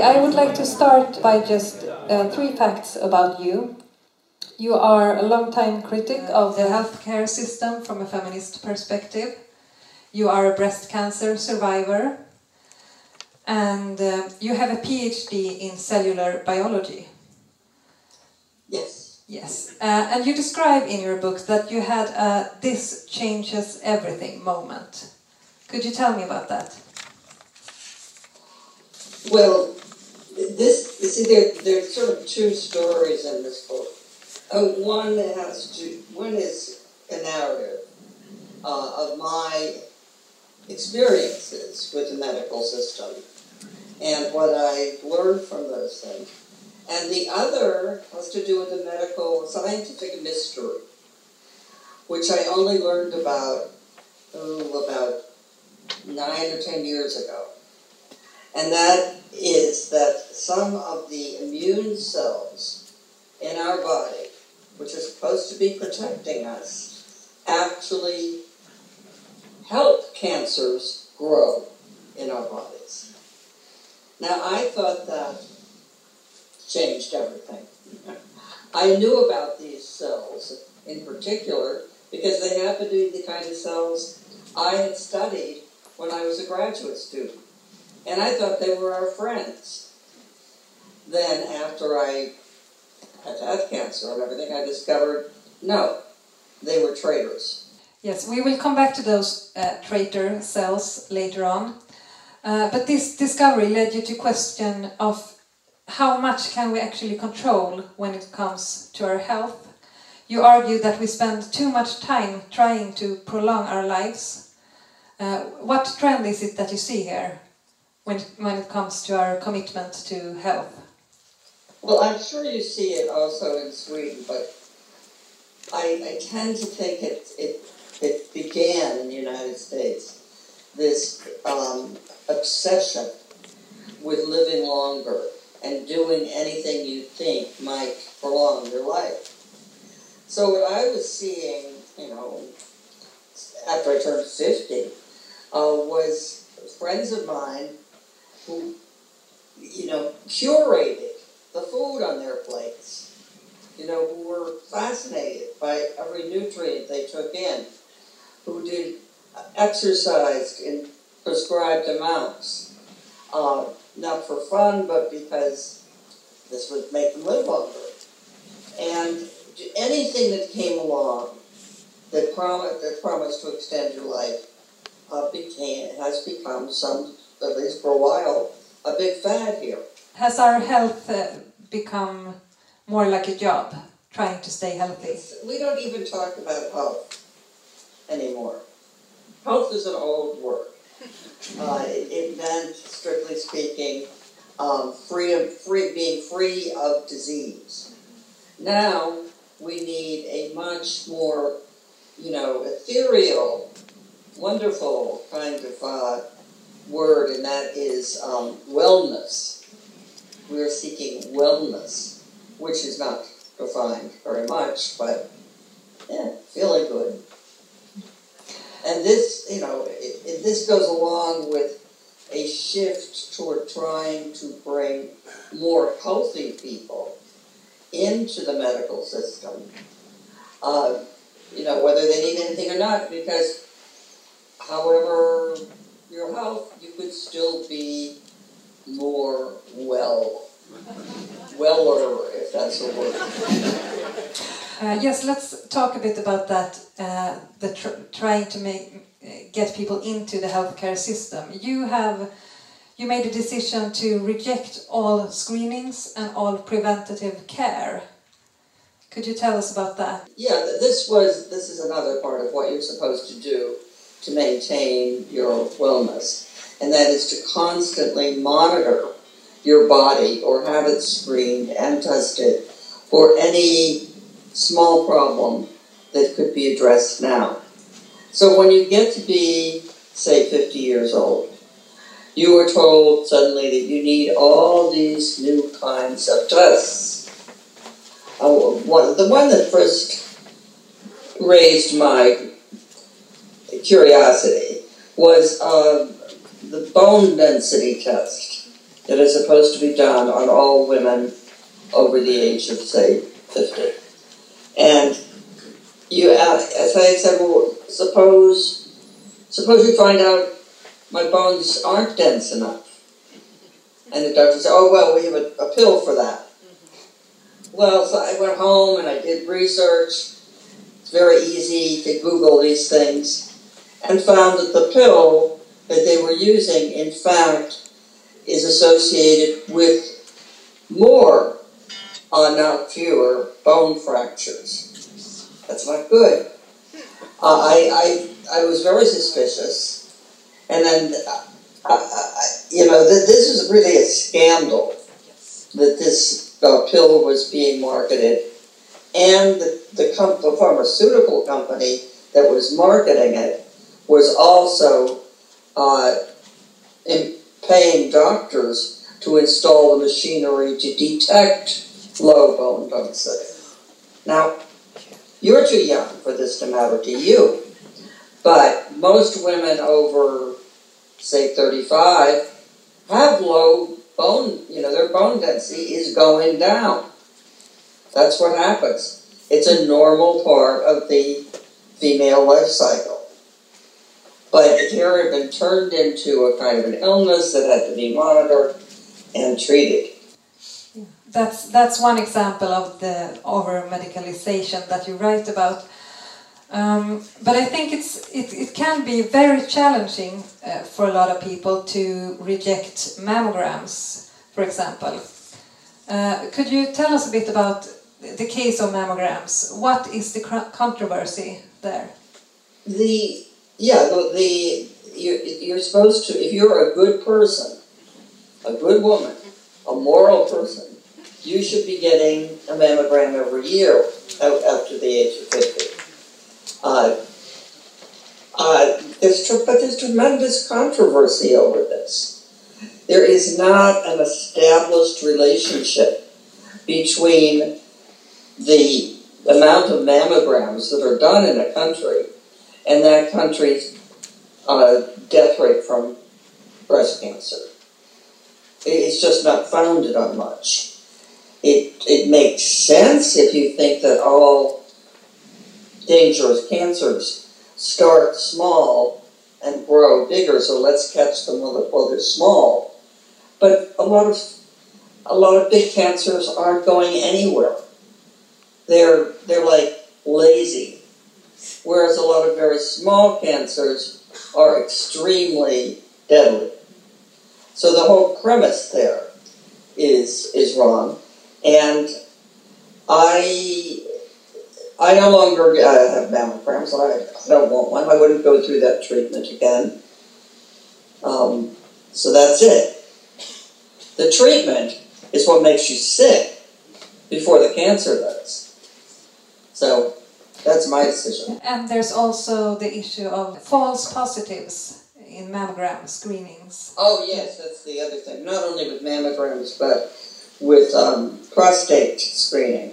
Okay, I would like to start by just uh, three facts about you. You are a long-time critic of the healthcare system from a feminist perspective. You are a breast cancer survivor. And uh, you have a PhD in cellular biology. Yes. Yes. Uh, and you describe in your book that you had a this changes everything moment. Could you tell me about that? Well, this, you see, there, there's sort of two stories in this book. Uh, one has to, one is a narrative uh, of my experiences with the medical system and what I learned from those things. And the other has to do with the medical scientific mystery, which I only learned about, oh, about nine or ten years ago. And that is that some of the immune cells in our body which are supposed to be protecting us, actually help cancers grow in our bodies. Now, I thought that changed everything. I knew about these cells in particular because they happen to be the kind of cells I had studied when I was a graduate student. And I thought they were our friends. Then, after I had cancer and everything, I discovered no, they were traitors. Yes, we will come back to those uh, traitor cells later on. Uh, but this discovery led you to question of how much can we actually control when it comes to our health. You argue that we spend too much time trying to prolong our lives. Uh, what trend is it that you see here when, when it comes to our commitment to health? Well, I'm sure you see it also in Sweden, but I, I tend to think it, it, it began in the United States. This um, obsession with living longer and doing anything you think might prolong your life. So what I was seeing, you know, after I turned 50, uh, was friends of mine who, you know, curated the food on their plates. You know, who were fascinated by every nutrient they took in, who did uh, exercised in prescribed amounts, uh, not for fun, but because this would make them live longer. And anything that came along that promised that promised to extend your life uh, became has become some, at least for a while, a big fad here. Has our health uh, become more like a job, trying to stay healthy? We don't even talk about health anymore. Health is an old word. Uh, it, it meant, strictly speaking, um, free of free being free of disease. Now we need a much more, you know, ethereal, wonderful kind of uh, word, and that is um, wellness. We are seeking wellness, which is not defined very much, but yeah, feeling good. And this, you know, it, it, this goes along with a shift toward trying to bring more healthy people into the medical system. Uh, you know, whether they need anything or not, because however your health, you could still be more well. Weller, if that's a word. Uh, yes, let's talk a bit about that. Uh, the tr trying to make get people into the healthcare system. You have you made a decision to reject all screenings and all preventative care. Could you tell us about that? Yeah, this was this is another part of what you're supposed to do to maintain your wellness, and that is to constantly monitor your body or have it screened and tested for any small problem that could be addressed now. So when you get to be, say, 50 years old, you are told suddenly that you need all these new kinds of tests. Uh, one, the one that first raised my curiosity was uh, the bone density test that is supposed to be done on all women over the age of, say, 50. And you ask, as I said, well, suppose, suppose you find out my bones aren't dense enough. And the doctor said, oh, well, we have a, a pill for that. Well, so I went home and I did research. It's very easy to Google these things and found that the pill that they were using, in fact, is associated with more, uh, not fewer, bone fractures. That's not good. Uh, I, I, I was very suspicious. And then, uh, uh you know, th- this is really a scandal that this uh, pill was being marketed. And the, the, com- the pharmaceutical company that was marketing it was also uh, paying doctors to install the machinery to detect low bone density. Now, you're too young for this to matter to you, but most women over, say, 35 have low bone, you know, their bone density is going down. That's what happens. It's a normal part of the female life cycle. But it had been turned into a kind of an illness that had to be monitored and treated. That's that's one example of the over medicalization that you write about. Um, but I think it's it, it can be very challenging uh, for a lot of people to reject mammograms, for example. Uh, could you tell us a bit about the case of mammograms? What is the controversy there? The yeah, the, the you're, you're supposed to, if you're a good person, a good woman, a moral person, you should be getting a mammogram every year after the age of 50. Uh, uh, there's, but there's tremendous controversy over this. There is not an established relationship between the amount of mammograms that are done in a country and that country's uh, death rate from breast cancer. It's just not founded on much. It, it makes sense if you think that all dangerous cancers start small and grow bigger, so let's catch them while they're small. But a lot of a lot of big cancers aren't going anywhere. They're they're like lazy whereas a lot of very small cancers are extremely deadly. So the whole premise there is is wrong, and I I no longer uh, have mammograms. I, I don't want one. I wouldn't go through that treatment again. Um, so that's it. The treatment is what makes you sick before the cancer does. So that's my decision. And there's also the issue of false positives in mammogram screenings. Oh, yes, that's the other thing. Not only with mammograms, but with um, prostate screening.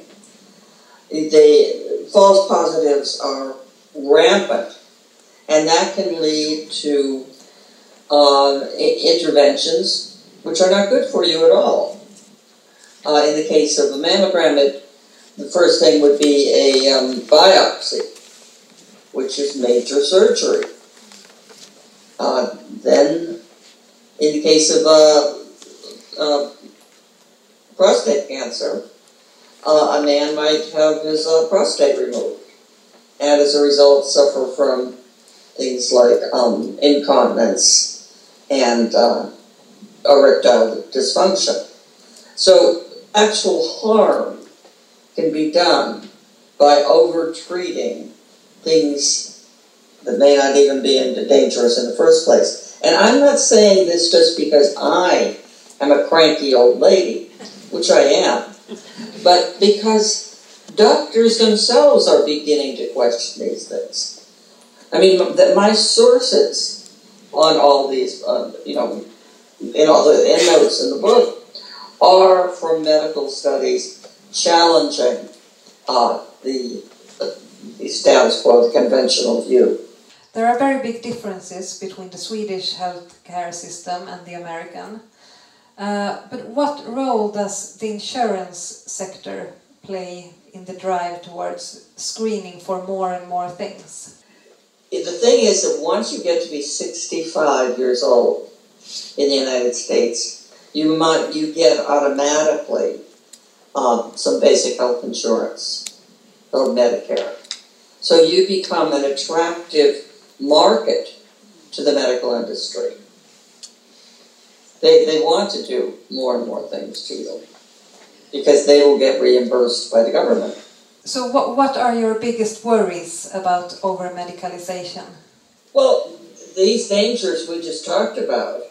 The false positives are rampant, and that can lead to um, interventions which are not good for you at all. Uh, in the case of a mammogram, it the first thing would be a um, biopsy, which is major surgery. Uh, then, in the case of uh, uh, prostate cancer, uh, a man might have his uh, prostate removed, and as a result, suffer from things like um, incontinence and uh, erectile dysfunction. So, actual harm can be done by over treating things that may not even be dangerous in the first place. And I'm not saying this just because I am a cranky old lady, which I am, but because doctors themselves are beginning to question these things. I mean, that my sources on all these, uh, you know, in all the endnotes in the book, are from medical studies challenging uh, the, the status quo, the conventional view. There are very big differences between the Swedish healthcare system and the American. Uh, but what role does the insurance sector play in the drive towards screening for more and more things? The thing is that once you get to be 65 years old in the United States, you might you get automatically um, some basic health insurance or Medicare. So you become an attractive market to the medical industry. They, they want to do more and more things to you because they will get reimbursed by the government. So, what, what are your biggest worries about over medicalization? Well, these dangers we just talked about,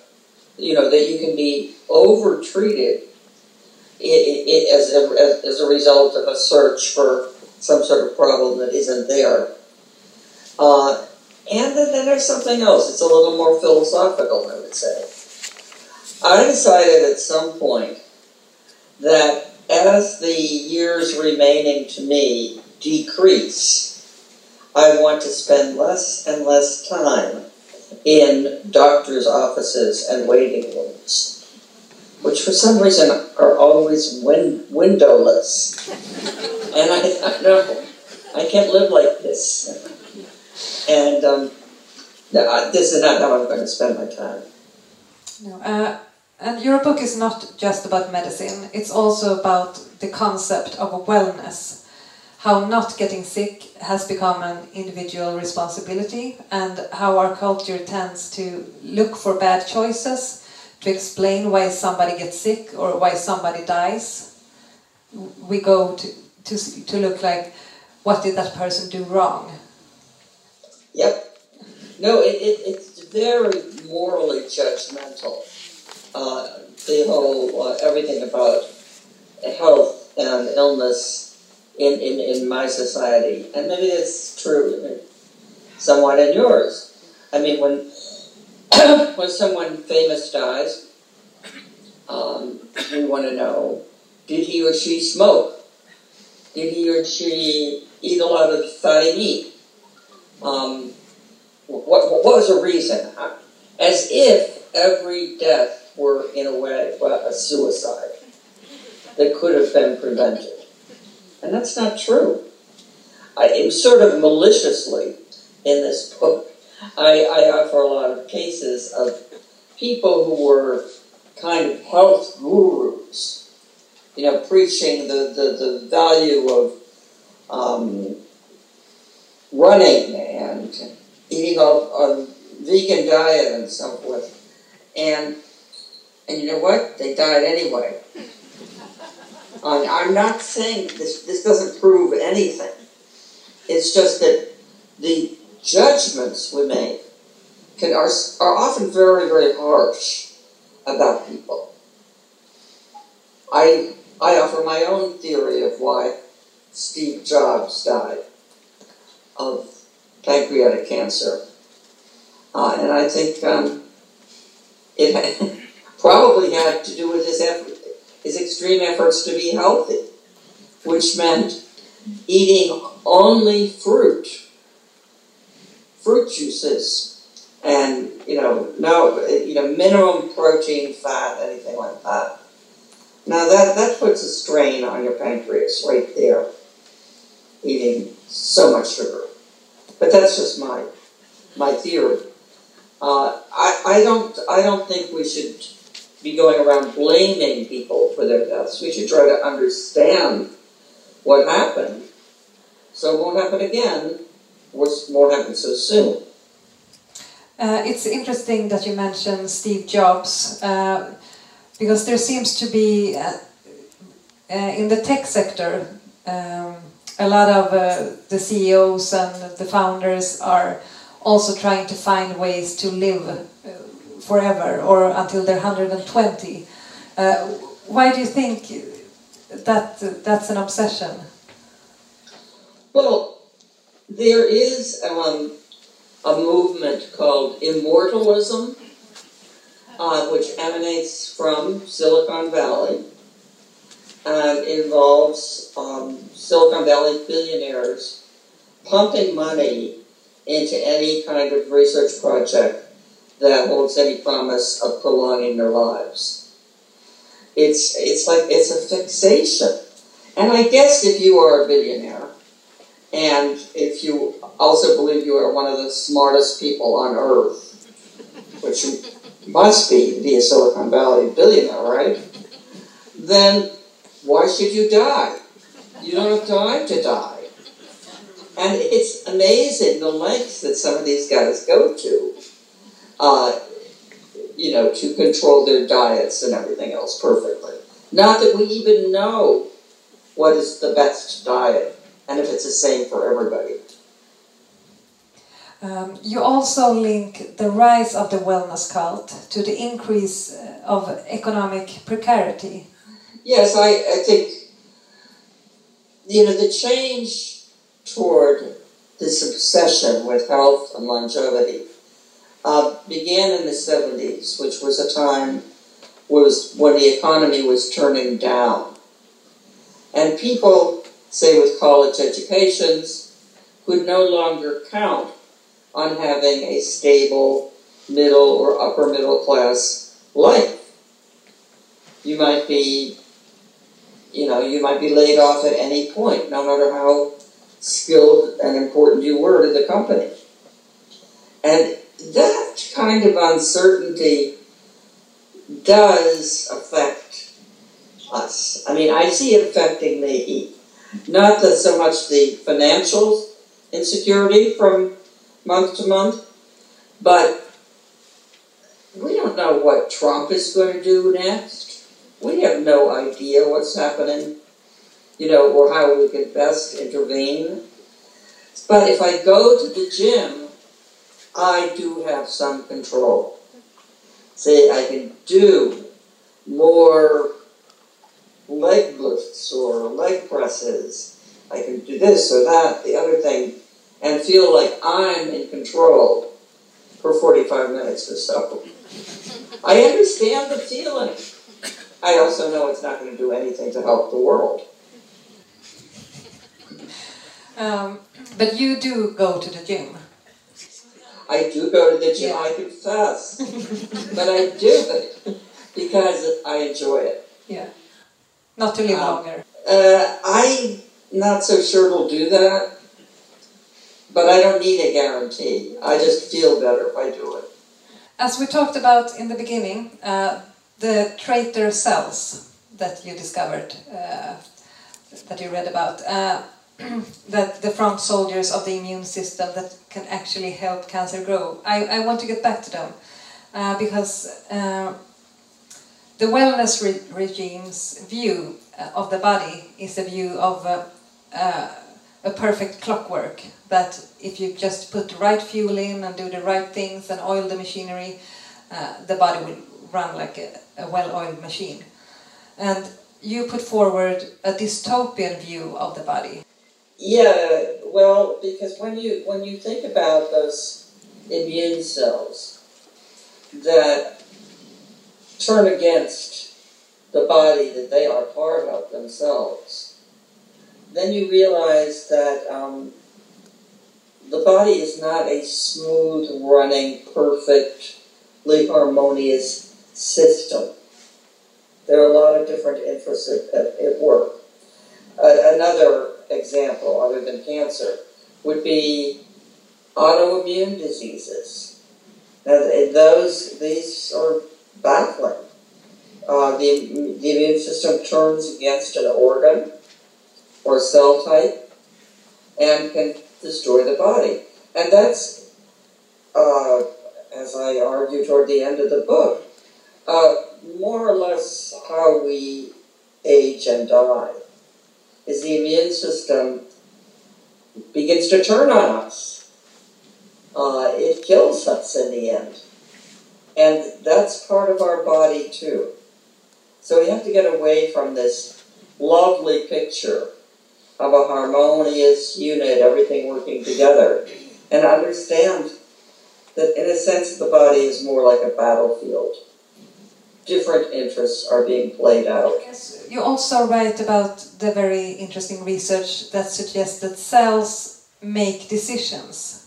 you know, that you can be over treated as, a, as a result of a search for some sort of problem that isn't there. Uh, and then, then there's something else. It's a little more philosophical, I would say. I decided at some point that as the years remaining to me decrease, I want to spend less and less time in doctors' offices and waiting rooms, which for some reason are always win- windowless. and I, know I can't live like this. And um, no, this is not how I'm going to spend my time. No, uh, and your book is not just about medicine, it's also about the concept of wellness. How not getting sick has become an individual responsibility, and how our culture tends to look for bad choices to explain why somebody gets sick or why somebody dies. We go to, to, to look like, what did that person do wrong? Yep. No, it, it, it's very morally judgmental uh, the whole uh, everything about health and illness in, in, in my society, and maybe it's true somewhat in yours. I mean, when when someone famous dies, um, we want to know: did he or she smoke? Did he or she eat a lot of fatty meat? Um, what, what was the reason? As if every death were, in a way, a suicide that could have been prevented. And that's not true. I, sort of maliciously in this book, I, I offer a lot of cases of people who were kind of health gurus, you know, preaching the, the, the value of um, running and eating a, a vegan diet and so forth. And and you know what? They died anyway. I'm not saying this, this doesn't prove anything. It's just that the judgments we make can, are, are often very, very harsh about people. I, I offer my own theory of why Steve Jobs died of pancreatic cancer. Uh, and I think um, it, probably had to do with his effort, his extreme efforts to be healthy, which meant eating only fruit, fruit juices, and you know, no, you know, minimum protein, fat, anything like that. Now that that puts a strain on your pancreas right there, eating so much sugar. But that's just my my theory. Uh, I, I don't I don't think we should be going around blaming people for their deaths. We should try to understand what happened so it won't happen again, or won't happen so soon. Uh, it's interesting that you mentioned Steve Jobs uh, because there seems to be uh, uh in the tech sector um, a lot of uh, the CEOs and the founders are also trying to find ways to live uh, forever or until they're 120. Uh, why do you think that that's an obsession? Well, there is um, a movement called immortalism, uh, which emanates from Silicon Valley and involves um, Silicon Valley billionaires pumping money into any kind of research project that holds any promise of prolonging their lives. It's it's like it's a fixation. And I guess if you are a billionaire, and if you also believe you are one of the smartest people on earth, which you must be to be a Silicon Valley billionaire, right? Then why should you die? You don't have time to die. And it's amazing the lengths that some of these guys go to, uh, you know, to control their diets and everything else perfectly. Not that we even know what is the best diet and if it's the same for everybody. Um, you also link the rise of the wellness cult to the increase uh, of economic precarity. Yes, I, I think, you know, the change toward this obsession with health and longevity uh, began in the 70s, which was a time was when the economy was turning down. And people, say with college educations, could no longer count on having a stable middle or upper middle class life. You might be, you know, you might be laid off at any point, no matter how skilled and important you were to the company. And that kind of uncertainty does affect us. I mean, I see it affecting the not that so much the financial insecurity from month to month, but we don't know what Trump is going to do next. We have no idea what's happening, you know, or how we can best intervene. But if I go to the gym, I do have some control. Say, I can do more leg lifts or leg presses. I can do this or that, the other thing, and feel like I'm in control for 45 minutes or so. I understand the feeling. I also know it's not going to do anything to help the world. Um, but you do go to the gym. I do go to the gym, yeah. I confess. but I do it because I enjoy it. Yeah. Not to live um, longer. Uh, I'm not so sure we'll do that, but I don't need a guarantee. I just feel better if I do it. As we talked about in the beginning, uh, the traitor cells that you discovered, uh, that you read about, uh, that the front soldiers of the immune system that can actually help cancer grow. I, I want to get back to them uh, because uh, the wellness re regime's view uh, of the body is a view of uh, uh, a perfect clockwork that if you just put the right fuel in and do the right things and oil the machinery, uh, the body will run like a, a well-oiled machine. And you put forward a dystopian view of the body. Yeah, well, because when you when you think about those immune cells that turn against the body that they are part of themselves, then you realize that um, the body is not a smooth running, perfectly harmonious system. There are a lot of different interests at, at, at work. Uh, another example, other than cancer, would be autoimmune diseases. Now, those these are baffling. Uh, the, the immune system turns against an organ or cell type and can destroy the body. And that's, uh, as I argue toward the end of the book, uh, more or less how we age and die. Is the immune system begins to turn on us. Uh, it kills us in the end. And that's part of our body too. So we have to get away from this lovely picture of a harmonious unit, everything working together, and understand that in a sense the body is more like a battlefield. Different interests are being played out. Yes, you also write about the very interesting research that suggests that cells make decisions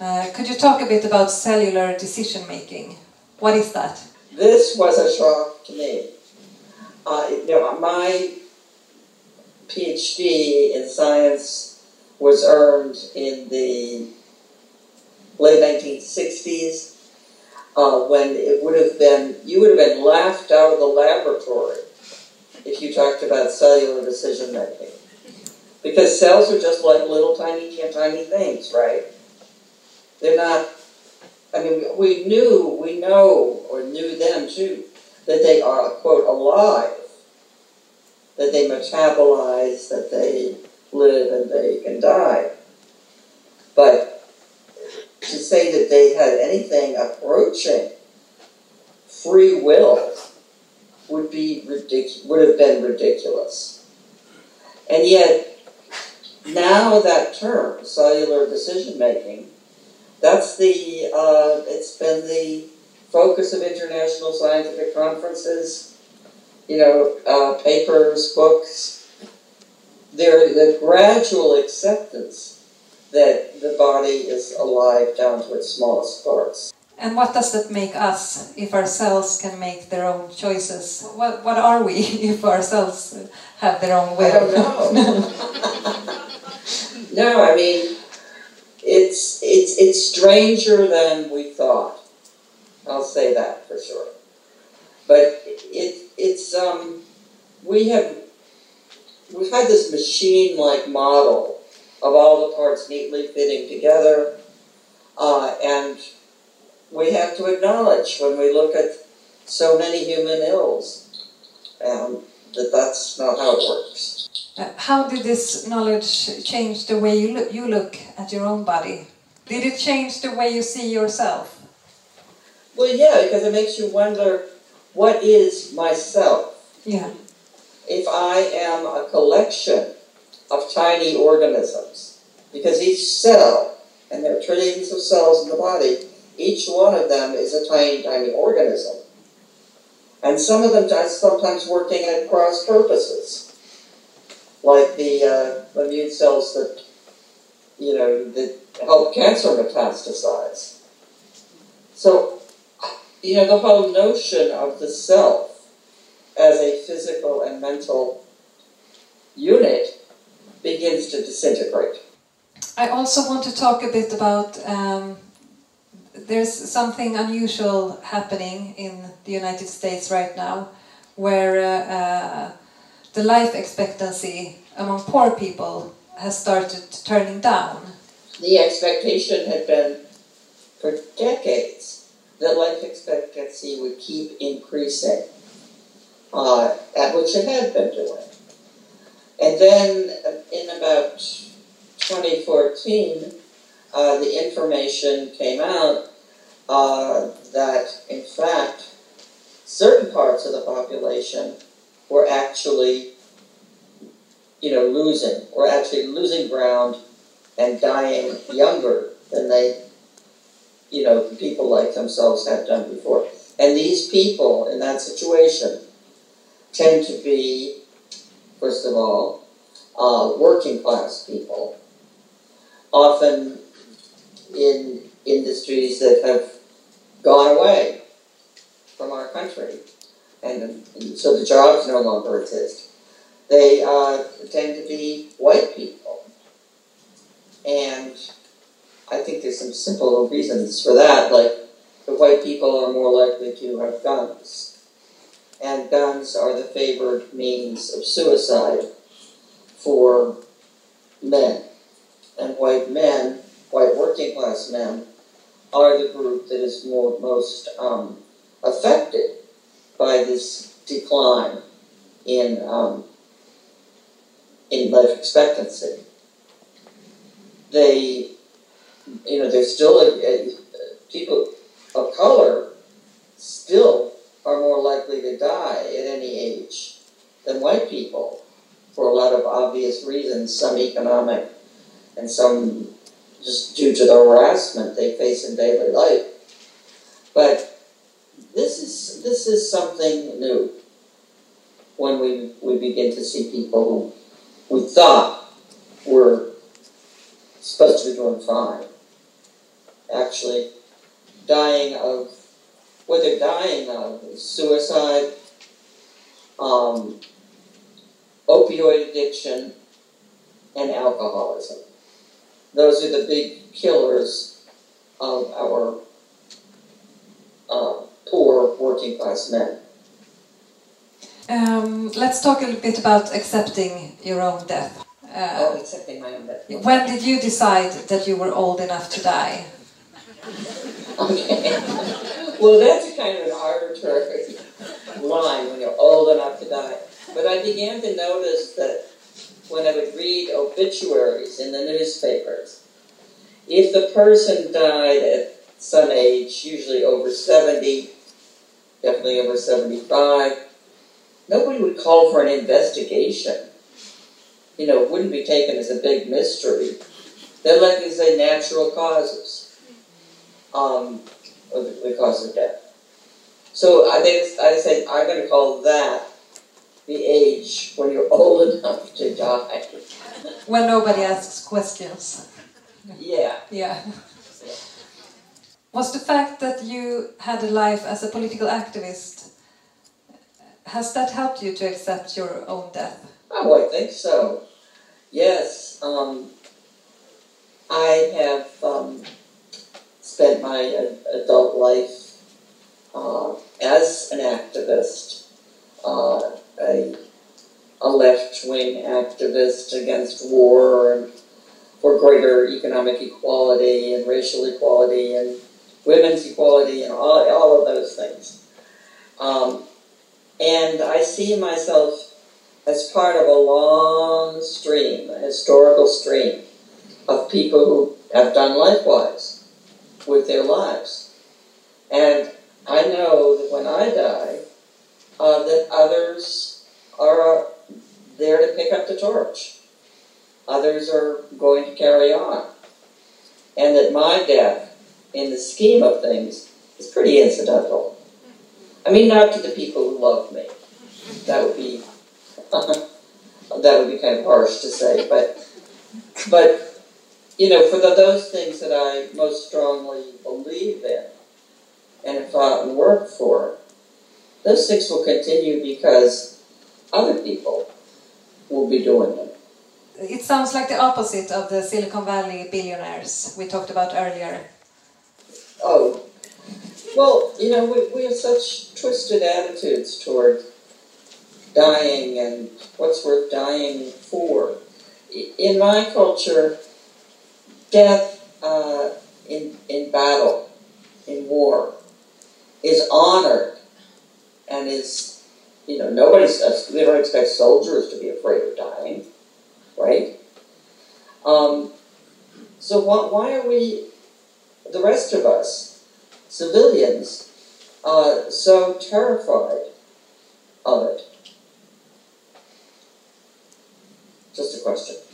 uh, could you talk a bit about cellular decision making? What is that? This was a shock to me. uh, you know, my PhD in science was earned in the late 1960s uh, when it would have been, you would have been laughed out of the laboratory if you talked about cellular decision making. Because cells are just like little tiny, tiny things, right? They're not, I mean, we knew, we know, or knew them too, that they are, quote, alive, that they metabolize, that they live and they can die. But to say that they had anything approaching free will would be ridiculous, would have been ridiculous. And yet, now that term, cellular decision making, that's the uh, it's been the focus of international scientific conferences, you know, uh, papers, books. There, the gradual acceptance that the body is alive down to its smallest parts. And what does that make us if our cells can make their own choices? What, what are we if our cells have their own will? I don't know. no, I mean, it's, it's, it's stranger than we thought. I'll say that for sure. But it, it's, um, we have, we've had this machine-like model of all the parts neatly fitting together, uh, and we have to acknowledge when we look at so many human ills um, that that's not how it works. Uh, how did this knowledge change the way you look, you look at your own body? Did it change the way you see yourself? Well, yeah, because it makes you wonder what is myself? Yeah. If I am a collection of tiny organisms, because each cell, and there are trillions of cells in the body, each one of them is a tiny, tiny organism. And some of them are sometimes working at cross purposes, like the uh, immune cells that, you know, that help cancer metastasize. So, you know, the whole notion of the self as a physical and mental unit begins to disintegrate. I also want to talk a bit about um, there's something unusual happening in the United States right now, where uh, uh, the life expectancy among poor people has started turning down. The expectation had been for decades that life expectancy would keep increasing, uh, at which it had been doing. And then in about 2014, uh, the information came out uh, that, in fact, certain parts of the population were actually, you know, losing, or actually losing ground and dying younger than they, you know, people like themselves have done before. And these people in that situation tend to be, first of all, uh, working class people, often in industries that have gone away from our country, and, and so the jobs no longer exist. They uh, tend to be white people, and I think there's some simple reasons for that, like the white people are more likely to have guns, and guns are the favored means of suicide for men, and white men, white working class men, are the group that is more, most um, affected by this decline in um, in life expectancy. They, you know, there's still a, a, people of color still are more likely to die at any age than white people for a lot of obvious reasons, some economic and some just due to the harassment they face in daily life. But this is this is something new when we, we begin to see people who we thought were supposed to be doing fine actually dying of what they're dying of is suicide um, opioid addiction, and alcoholism. Those are the big killers of our uh, poor working class men. Um, let's talk a little bit about accepting your own death. Uh, oh, accepting my own death. When did you decide that you were old enough to die? Okay. well, that's kind of an arbitrary line when you're old enough to die. But I began to notice that when I would read obituaries in the newspapers, if the person died at some age, usually over 70, definitely over 75, nobody would call for an investigation. You know, it wouldn't be taken as a big mystery. They'd likely to say natural causes um, the, the cause of death. So I, think, I said, I'm going to call that the age when you're old enough to die. When nobody asks questions. Yeah. Yeah. Was the fact that you had a life as a political activist, has that helped you to accept your own death? Oh, I think so. Yes. Um, I have um, spent my adult life uh, as an activist, uh, a, a left-wing activist against war and for greater economic equality and racial equality and women's equality and all, all of those things. Um, and I see myself as part of a long stream, a historical stream of people who have done likewise with their lives. And I know that when I die, uh, that others are there to pick up the torch. Others are going to carry on. And that my death in the scheme of things, is pretty incidental. I mean, not to the people who love me. That would be that would be kind of harsh to say, but but you know, for the, those things that I most strongly believe in and have fought and worked for, those things will continue because other people will be doing them. It sounds like the opposite of the Silicon Valley billionaires we talked about earlier. Oh, well, you know, we, we have such twisted attitudes toward dying and what's worth dying for. In my culture, death uh, in, in battle, in war, is honored and is, you know, nobody's, we don't expect soldiers to be afraid of dying, right? Um, so why, why are we the rest of us, civilians, are so terrified of it? Just a question.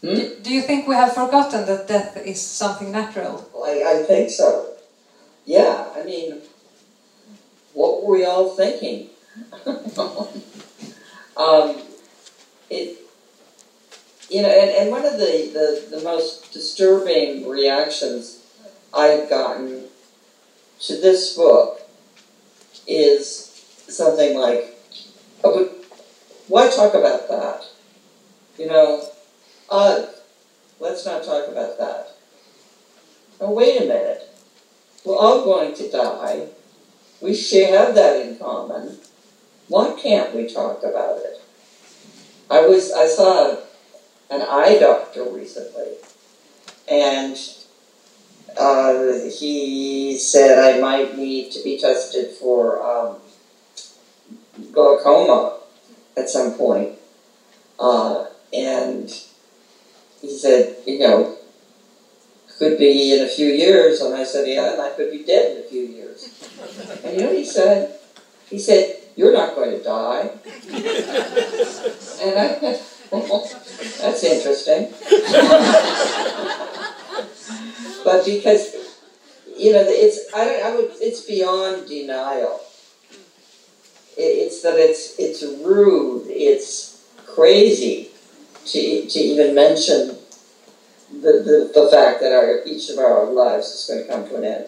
Hmm? Do you think we have forgotten that death is something natural? I, I think so. Yeah, I mean, what were we all thinking? um, it, you know, and, and one of the, the, the most disturbing reactions I've gotten to this book is something like, oh, but why talk about that? You know, uh, let's not talk about that. Oh, wait a minute. We're all going to die. We should have that in common. Why can't we talk about it? I was I saw eye doctor recently, and uh, he said I might need to be tested for um, glaucoma at some point. Uh, and he said, you know, could be in a few years. And I said, yeah, and I could be dead in a few years. And you know what he said? He said, you're not going to die. and I that's interesting. but because you know, it's I, I would it's beyond denial. It, it's that it's it's rude. It's crazy to to even mention the, the, the fact that our each of our lives is going to come to an end.